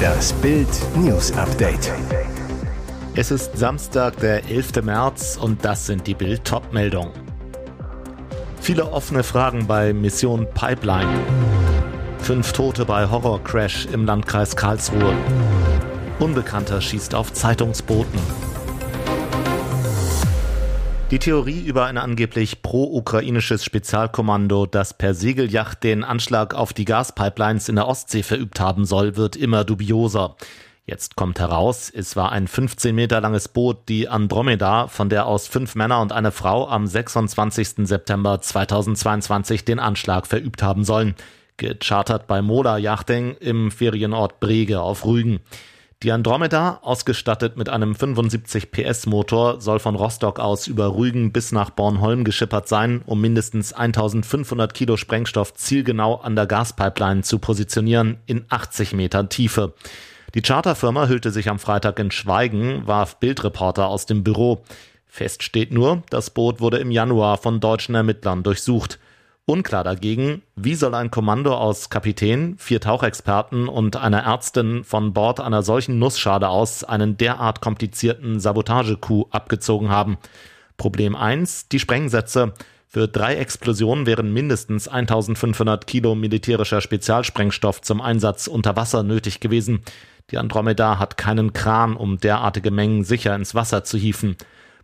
Das Bild News Update. Es ist Samstag, der 11. März und das sind die Bild Topmeldungen. Viele offene Fragen bei Mission Pipeline. Fünf Tote bei Horrorcrash im Landkreis Karlsruhe. Unbekannter schießt auf Zeitungsboten. Die Theorie über ein angeblich pro-ukrainisches Spezialkommando, das per Segelyacht den Anschlag auf die Gaspipelines in der Ostsee verübt haben soll, wird immer dubioser. Jetzt kommt heraus, es war ein 15 Meter langes Boot, die Andromeda, von der aus fünf Männer und eine Frau am 26. September 2022 den Anschlag verübt haben sollen. Gechartert bei Mola Yachting im Ferienort Brege auf Rügen. Die Andromeda, ausgestattet mit einem 75 PS Motor, soll von Rostock aus über Rügen bis nach Bornholm geschippert sein, um mindestens 1500 Kilo Sprengstoff zielgenau an der Gaspipeline zu positionieren, in 80 Metern Tiefe. Die Charterfirma hüllte sich am Freitag in Schweigen, warf Bildreporter aus dem Büro. Fest steht nur, das Boot wurde im Januar von deutschen Ermittlern durchsucht. Unklar dagegen, wie soll ein Kommando aus Kapitän, vier Tauchexperten und einer Ärztin von Bord einer solchen Nussschade aus einen derart komplizierten Sabotagecoup abgezogen haben. Problem 1, die Sprengsätze. Für drei Explosionen wären mindestens 1500 Kilo militärischer Spezialsprengstoff zum Einsatz unter Wasser nötig gewesen. Die Andromeda hat keinen Kran, um derartige Mengen sicher ins Wasser zu hieven.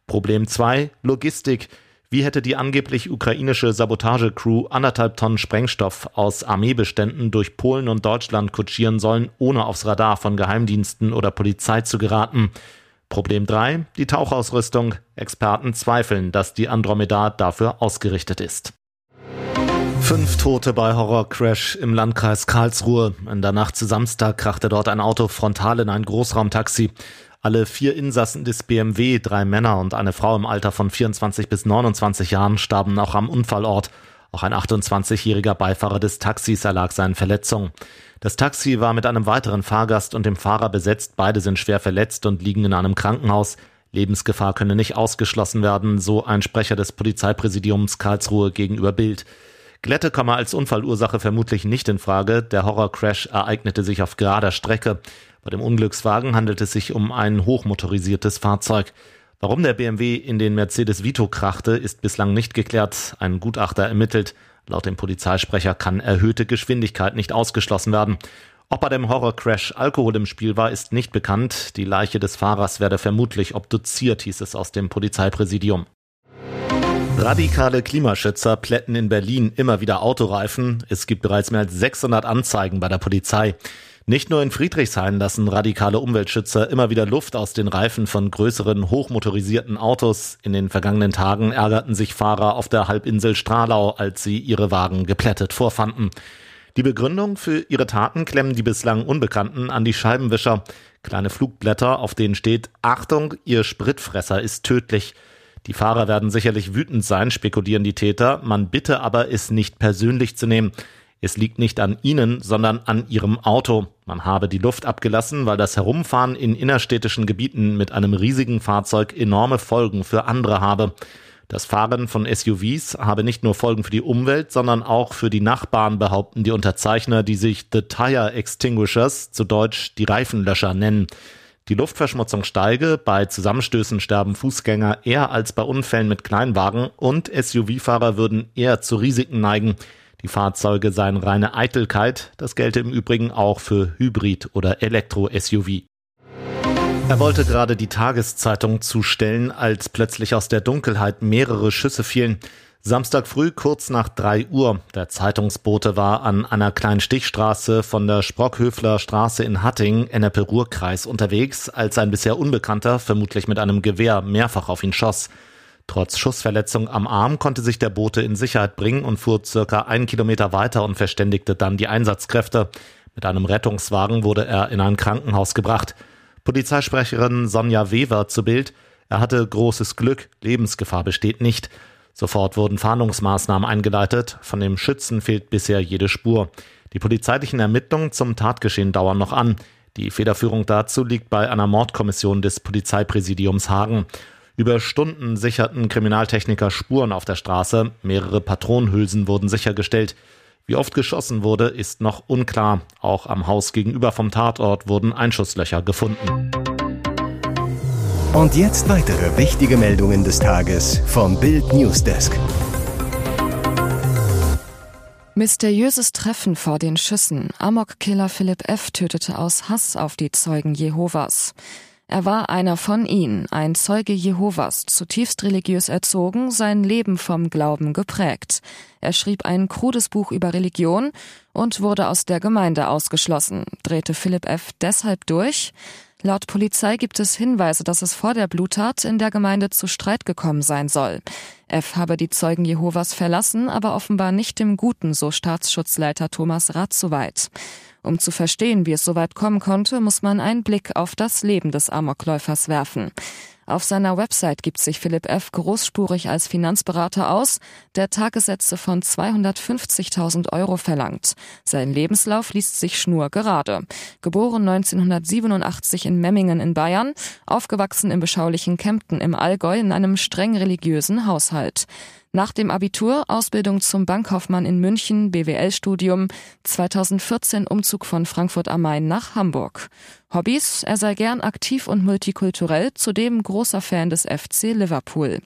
Problem 2, Logistik. Wie hätte die angeblich ukrainische Sabotagecrew anderthalb Tonnen Sprengstoff aus Armeebeständen durch Polen und Deutschland kutschieren sollen, ohne aufs Radar von Geheimdiensten oder Polizei zu geraten? Problem 3. Die Tauchausrüstung. Experten zweifeln, dass die Andromeda dafür ausgerichtet ist. Fünf Tote bei Horrorcrash im Landkreis Karlsruhe. In der Nacht zu Samstag krachte dort ein Auto frontal in ein Großraumtaxi. Alle vier Insassen des BMW, drei Männer und eine Frau im Alter von 24 bis 29 Jahren, starben noch am Unfallort. Auch ein 28-jähriger Beifahrer des Taxis erlag seinen Verletzungen. Das Taxi war mit einem weiteren Fahrgast und dem Fahrer besetzt. Beide sind schwer verletzt und liegen in einem Krankenhaus. Lebensgefahr könne nicht ausgeschlossen werden, so ein Sprecher des Polizeipräsidiums Karlsruhe gegenüber Bild. Glätte komme als Unfallursache vermutlich nicht in Frage. Der Horrorcrash ereignete sich auf gerader Strecke. Bei dem Unglückswagen handelt es sich um ein hochmotorisiertes Fahrzeug. Warum der BMW in den Mercedes Vito krachte, ist bislang nicht geklärt. Ein Gutachter ermittelt. Laut dem Polizeisprecher kann erhöhte Geschwindigkeit nicht ausgeschlossen werden. Ob bei dem Horrorcrash Alkohol im Spiel war, ist nicht bekannt. Die Leiche des Fahrers werde vermutlich obduziert, hieß es aus dem Polizeipräsidium. Radikale Klimaschützer plätten in Berlin immer wieder Autoreifen. Es gibt bereits mehr als 600 Anzeigen bei der Polizei. Nicht nur in Friedrichshain lassen radikale Umweltschützer immer wieder Luft aus den Reifen von größeren hochmotorisierten Autos. In den vergangenen Tagen ärgerten sich Fahrer auf der Halbinsel Stralau, als sie ihre Wagen geplättet vorfanden. Die Begründung für ihre Taten klemmen die bislang Unbekannten an die Scheibenwischer. Kleine Flugblätter, auf denen steht Achtung, Ihr Spritfresser ist tödlich. Die Fahrer werden sicherlich wütend sein, spekulieren die Täter. Man bitte aber, es nicht persönlich zu nehmen. Es liegt nicht an ihnen, sondern an ihrem Auto. Man habe die Luft abgelassen, weil das Herumfahren in innerstädtischen Gebieten mit einem riesigen Fahrzeug enorme Folgen für andere habe. Das Fahren von SUVs habe nicht nur Folgen für die Umwelt, sondern auch für die Nachbarn, behaupten die Unterzeichner, die sich The Tire Extinguishers, zu Deutsch die Reifenlöscher nennen. Die Luftverschmutzung steige, bei Zusammenstößen sterben Fußgänger eher als bei Unfällen mit Kleinwagen und SUV-Fahrer würden eher zu Risiken neigen. Die Fahrzeuge seien reine Eitelkeit, das gelte im Übrigen auch für Hybrid- oder Elektro-SUV. Er wollte gerade die Tageszeitung zustellen, als plötzlich aus der Dunkelheit mehrere Schüsse fielen. Samstag früh kurz nach drei Uhr. Der Zeitungsbote war an einer kleinen Stichstraße von der Sprockhöfler Straße in Hatting, NRP-Ruhr-Kreis unterwegs, als ein bisher Unbekannter, vermutlich mit einem Gewehr, mehrfach auf ihn schoss. Trotz Schussverletzung am Arm konnte sich der Bote in Sicherheit bringen und fuhr circa einen Kilometer weiter und verständigte dann die Einsatzkräfte. Mit einem Rettungswagen wurde er in ein Krankenhaus gebracht. Polizeisprecherin Sonja Weber zu Bild. Er hatte großes Glück, Lebensgefahr besteht nicht. Sofort wurden Fahndungsmaßnahmen eingeleitet. Von dem Schützen fehlt bisher jede Spur. Die polizeilichen Ermittlungen zum Tatgeschehen dauern noch an. Die Federführung dazu liegt bei einer Mordkommission des Polizeipräsidiums Hagen. Über Stunden sicherten Kriminaltechniker Spuren auf der Straße. Mehrere Patronenhülsen wurden sichergestellt. Wie oft geschossen wurde, ist noch unklar. Auch am Haus gegenüber vom Tatort wurden Einschusslöcher gefunden. Und jetzt weitere wichtige Meldungen des Tages vom Bild Newsdesk. Mysteriöses Treffen vor den Schüssen. Amok-Killer Philipp F. tötete aus Hass auf die Zeugen Jehovas. Er war einer von ihnen, ein Zeuge Jehovas, zutiefst religiös erzogen, sein Leben vom Glauben geprägt. Er schrieb ein krudes Buch über Religion und wurde aus der Gemeinde ausgeschlossen. Drehte Philipp F. deshalb durch? Laut Polizei gibt es Hinweise, dass es vor der Bluttat in der Gemeinde zu Streit gekommen sein soll. F habe die Zeugen Jehovas verlassen, aber offenbar nicht im Guten, so Staatsschutzleiter Thomas Rath soweit. Um zu verstehen, wie es soweit kommen konnte, muss man einen Blick auf das Leben des Amokläufers werfen. Auf seiner Website gibt sich Philipp F. großspurig als Finanzberater aus, der Tagessätze von 250.000 Euro verlangt. Sein Lebenslauf liest sich schnurgerade. Geboren 1987 in Memmingen in Bayern, aufgewachsen im beschaulichen Kempten im Allgäu in einem streng religiösen Haushalt. Nach dem Abitur Ausbildung zum Bankkaufmann in München, BWL-Studium, 2014 Umzug von Frankfurt am Main nach Hamburg. Hobbys, er sei gern aktiv und multikulturell, zudem großer Fan des FC Liverpool.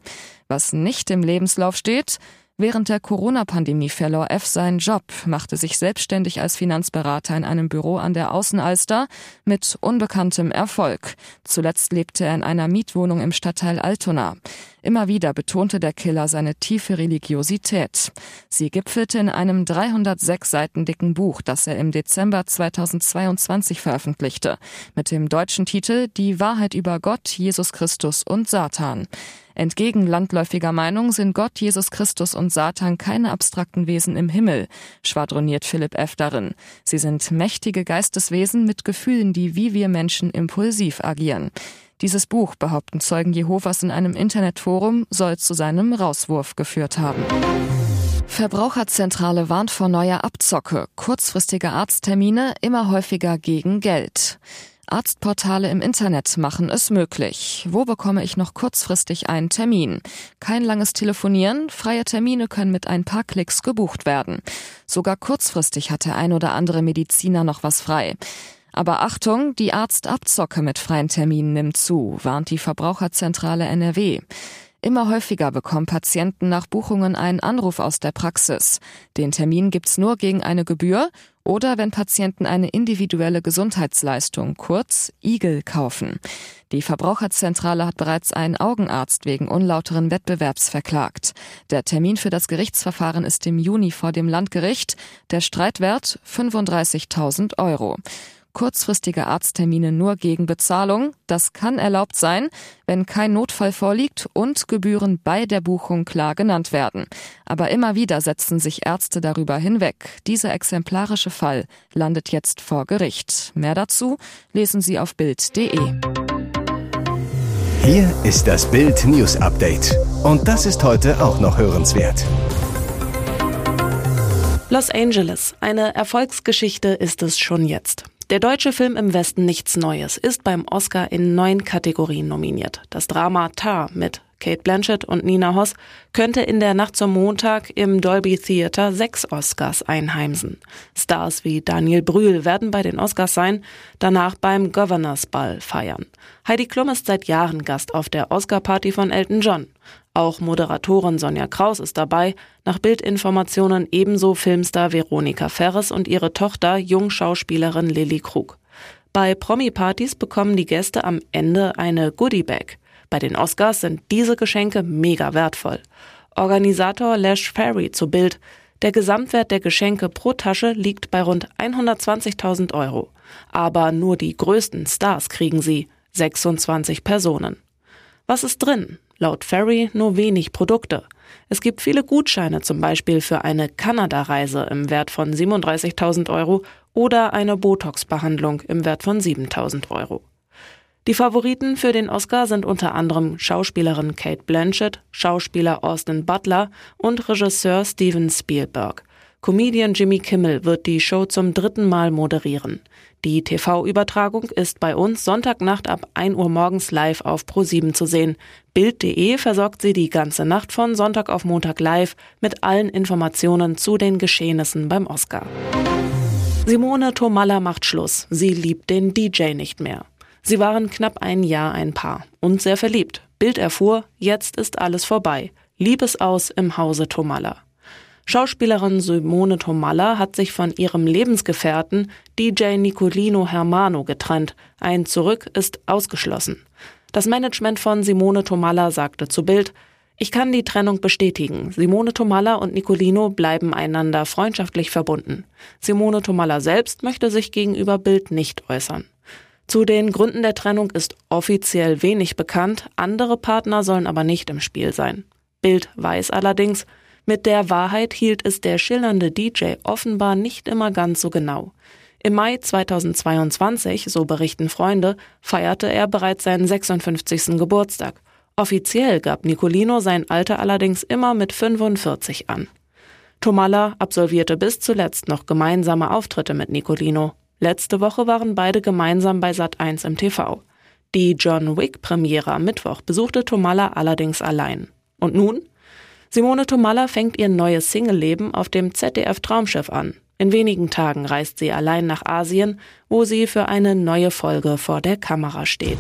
Was nicht im Lebenslauf steht, Während der Corona-Pandemie verlor F seinen Job, machte sich selbstständig als Finanzberater in einem Büro an der Außenalster mit unbekanntem Erfolg. Zuletzt lebte er in einer Mietwohnung im Stadtteil Altona. Immer wieder betonte der Killer seine tiefe Religiosität. Sie gipfelte in einem 306 Seiten dicken Buch, das er im Dezember 2022 veröffentlichte, mit dem deutschen Titel Die Wahrheit über Gott, Jesus Christus und Satan. Entgegen landläufiger Meinung sind Gott, Jesus Christus und Satan keine abstrakten Wesen im Himmel, schwadroniert Philipp F. darin. Sie sind mächtige Geisteswesen mit Gefühlen, die wie wir Menschen impulsiv agieren. Dieses Buch, behaupten Zeugen Jehovas in einem Internetforum, soll zu seinem Rauswurf geführt haben. Verbraucherzentrale warnt vor neuer Abzocke, kurzfristige Arzttermine immer häufiger gegen Geld. Arztportale im Internet machen es möglich. Wo bekomme ich noch kurzfristig einen Termin? Kein langes Telefonieren, freie Termine können mit ein paar Klicks gebucht werden. Sogar kurzfristig hat der ein oder andere Mediziner noch was frei. Aber Achtung, die Arztabzocke mit freien Terminen nimmt zu, warnt die Verbraucherzentrale NRW. Immer häufiger bekommen Patienten nach Buchungen einen Anruf aus der Praxis. Den Termin gibt's nur gegen eine Gebühr oder wenn Patienten eine individuelle Gesundheitsleistung, kurz IGEL, kaufen. Die Verbraucherzentrale hat bereits einen Augenarzt wegen unlauteren Wettbewerbs verklagt. Der Termin für das Gerichtsverfahren ist im Juni vor dem Landgericht. Der Streitwert 35.000 Euro kurzfristige Arzttermine nur gegen Bezahlung. Das kann erlaubt sein, wenn kein Notfall vorliegt und Gebühren bei der Buchung klar genannt werden. Aber immer wieder setzen sich Ärzte darüber hinweg. Dieser exemplarische Fall landet jetzt vor Gericht. Mehr dazu lesen Sie auf Bild.de. Hier ist das Bild News Update. Und das ist heute auch noch hörenswert. Los Angeles. Eine Erfolgsgeschichte ist es schon jetzt. Der deutsche Film im Westen Nichts Neues ist beim Oscar in neun Kategorien nominiert. Das Drama Tar mit Kate Blanchett und Nina Hoss könnte in der Nacht zum Montag im Dolby Theater sechs Oscars einheimsen. Stars wie Daniel Brühl werden bei den Oscars sein, danach beim Governors Ball feiern. Heidi Klum ist seit Jahren Gast auf der Oscar-Party von Elton John. Auch Moderatorin Sonja Kraus ist dabei, nach Bildinformationen ebenso Filmstar Veronika Ferres und ihre Tochter Jungschauspielerin Lilly Krug. Bei Promi-Partys bekommen die Gäste am Ende eine Goodie-Bag. Bei den Oscars sind diese Geschenke mega wertvoll. Organisator Lash Ferry zu Bild. Der Gesamtwert der Geschenke pro Tasche liegt bei rund 120.000 Euro. Aber nur die größten Stars kriegen sie. 26 Personen. Was ist drin? Laut Ferry nur wenig Produkte. Es gibt viele Gutscheine, zum Beispiel für eine Kanada-Reise im Wert von 37.000 Euro oder eine Botox-Behandlung im Wert von 7.000 Euro. Die Favoriten für den Oscar sind unter anderem Schauspielerin Kate Blanchett, Schauspieler Austin Butler und Regisseur Steven Spielberg. Comedian Jimmy Kimmel wird die Show zum dritten Mal moderieren. Die TV-Übertragung ist bei uns Sonntagnacht ab 1 Uhr morgens live auf Pro7 zu sehen. Bild.de versorgt sie die ganze Nacht von Sonntag auf Montag live mit allen Informationen zu den Geschehnissen beim Oscar. Simone Tomalla macht Schluss. Sie liebt den DJ nicht mehr. Sie waren knapp ein Jahr ein Paar und sehr verliebt. Bild erfuhr, jetzt ist alles vorbei. Liebesaus im Hause Tomalla. Schauspielerin Simone Tomalla hat sich von ihrem Lebensgefährten DJ Nicolino Hermano getrennt. Ein Zurück ist ausgeschlossen. Das Management von Simone Tomalla sagte zu Bild, ich kann die Trennung bestätigen. Simone Tomalla und Nicolino bleiben einander freundschaftlich verbunden. Simone Tomalla selbst möchte sich gegenüber Bild nicht äußern. Zu den Gründen der Trennung ist offiziell wenig bekannt, andere Partner sollen aber nicht im Spiel sein. Bild weiß allerdings, mit der Wahrheit hielt es der schillernde DJ offenbar nicht immer ganz so genau. Im Mai 2022, so berichten Freunde, feierte er bereits seinen 56. Geburtstag. Offiziell gab Nicolino sein Alter allerdings immer mit 45 an. Tomalla absolvierte bis zuletzt noch gemeinsame Auftritte mit Nicolino. Letzte Woche waren beide gemeinsam bei Sat1 im TV. Die John Wick Premiere am Mittwoch besuchte Tomalla allerdings allein. Und nun? Simone Tomalla fängt ihr neues Single-Leben auf dem ZDF Traumschiff an. In wenigen Tagen reist sie allein nach Asien, wo sie für eine neue Folge vor der Kamera steht.